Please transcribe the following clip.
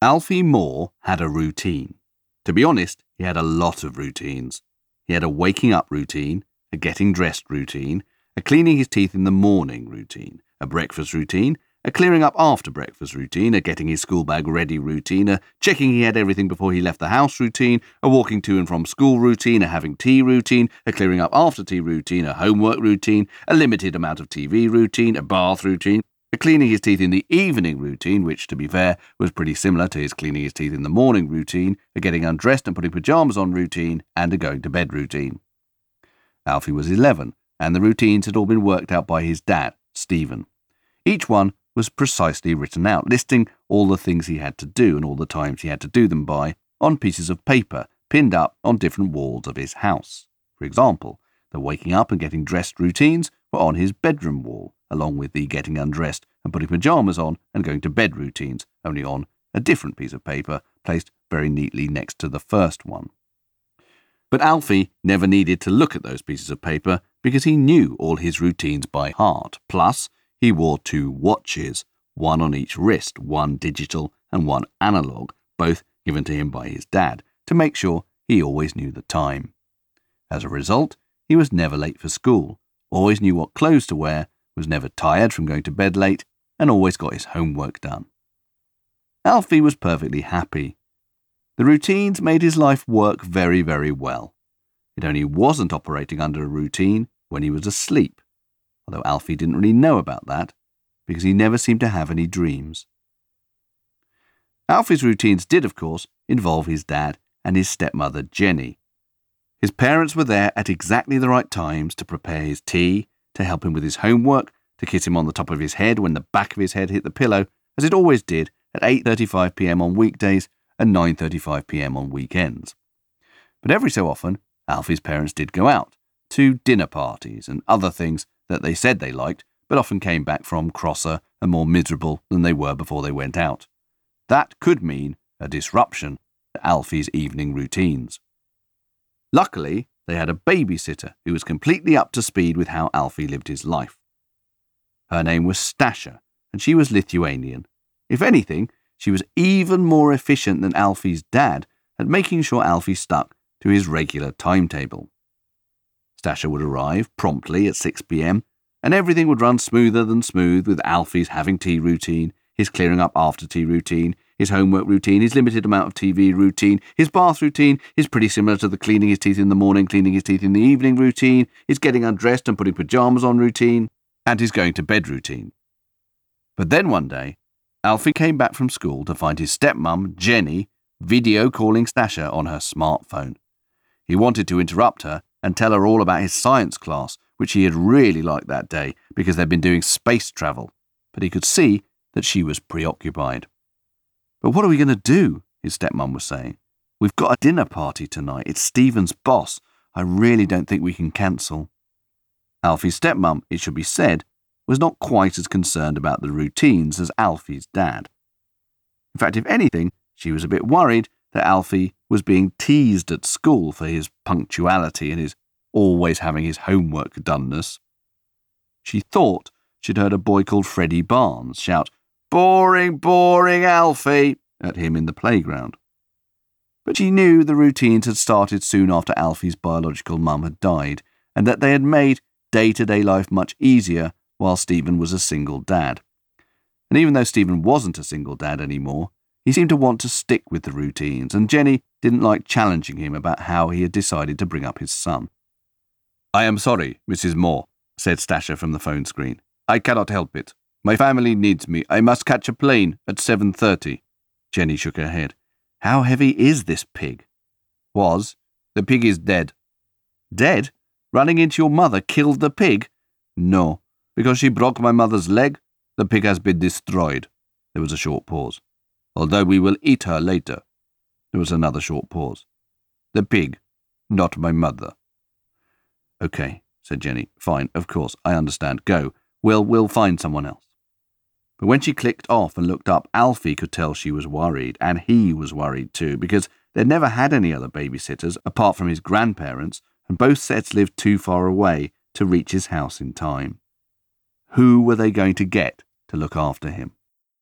Alfie Moore had a routine. To be honest, he had a lot of routines. He had a waking up routine, a getting dressed routine, a cleaning his teeth in the morning routine, a breakfast routine, a clearing up after breakfast routine, a getting his school bag ready routine, a checking he had everything before he left the house routine, a walking to and from school routine, a having tea routine, a clearing up after tea routine, a homework routine, a limited amount of TV routine, a bath routine, cleaning his teeth in the evening routine, which, to be fair, was pretty similar to his cleaning his teeth in the morning routine, a getting undressed and putting pyjamas on routine, and a going to bed routine. Alfie was 11, and the routines had all been worked out by his dad, Stephen. Each one was precisely written out, listing all the things he had to do and all the times he had to do them by on pieces of paper pinned up on different walls of his house. For example, the waking up and getting dressed routines were on his bedroom wall, along with the getting undressed and putting pyjamas on and going to bed routines, only on a different piece of paper placed very neatly next to the first one. But Alfie never needed to look at those pieces of paper because he knew all his routines by heart. Plus, he wore two watches, one on each wrist, one digital and one analog, both given to him by his dad, to make sure he always knew the time. As a result, he was never late for school, always knew what clothes to wear, was never tired from going to bed late, and always got his homework done. Alfie was perfectly happy. The routines made his life work very, very well. It only wasn't operating under a routine when he was asleep, although Alfie didn't really know about that because he never seemed to have any dreams. Alfie's routines did, of course, involve his dad and his stepmother, Jenny. His parents were there at exactly the right times to prepare his tea, to help him with his homework, to kiss him on the top of his head when the back of his head hit the pillow, as it always did at 8:35 p.m. on weekdays and 9:35 p.m. on weekends. But every so often, Alfie's parents did go out to dinner parties and other things that they said they liked, but often came back from crosser and more miserable than they were before they went out. That could mean a disruption to Alfie's evening routines. Luckily, they had a babysitter who was completely up to speed with how Alfie lived his life. Her name was Stasha, and she was Lithuanian. If anything, she was even more efficient than Alfie's dad at making sure Alfie stuck to his regular timetable. Stasha would arrive promptly at 6 pm, and everything would run smoother than smooth with Alfie's having tea routine, his clearing up after tea routine, his homework routine, his limited amount of TV routine, his bath routine is pretty similar to the cleaning his teeth in the morning, cleaning his teeth in the evening routine, his getting undressed and putting pyjamas on routine, and his going to bed routine. But then one day, Alfie came back from school to find his stepmom, Jenny, video calling Stasha on her smartphone. He wanted to interrupt her and tell her all about his science class, which he had really liked that day because they'd been doing space travel, but he could see that she was preoccupied. But what are we going to do? His stepmom was saying. We've got a dinner party tonight. It's Stephen's boss. I really don't think we can cancel. Alfie's stepmom, it should be said, was not quite as concerned about the routines as Alfie's dad. In fact, if anything, she was a bit worried that Alfie was being teased at school for his punctuality and his always having his homework doneness. She thought she'd heard a boy called Freddie Barnes shout, Boring, boring, Alfie, at him in the playground. But she knew the routines had started soon after Alfie's biological mum had died, and that they had made day to day life much easier while Stephen was a single dad. And even though Stephen wasn't a single dad anymore, he seemed to want to stick with the routines, and Jenny didn't like challenging him about how he had decided to bring up his son. I am sorry, Mrs. Moore, said Stasha from the phone screen. I cannot help it. My family needs me. I must catch a plane at 7.30. Jenny shook her head. How heavy is this pig? Was. The pig is dead. Dead? Running into your mother killed the pig? No. Because she broke my mother's leg, the pig has been destroyed. There was a short pause. Although we will eat her later. There was another short pause. The pig, not my mother. Okay, said Jenny. Fine, of course, I understand. Go. We'll, we'll find someone else. But when she clicked off and looked up, Alfie could tell she was worried, and he was worried too, because they'd never had any other babysitters apart from his grandparents, and both sets lived too far away to reach his house in time. Who were they going to get to look after him?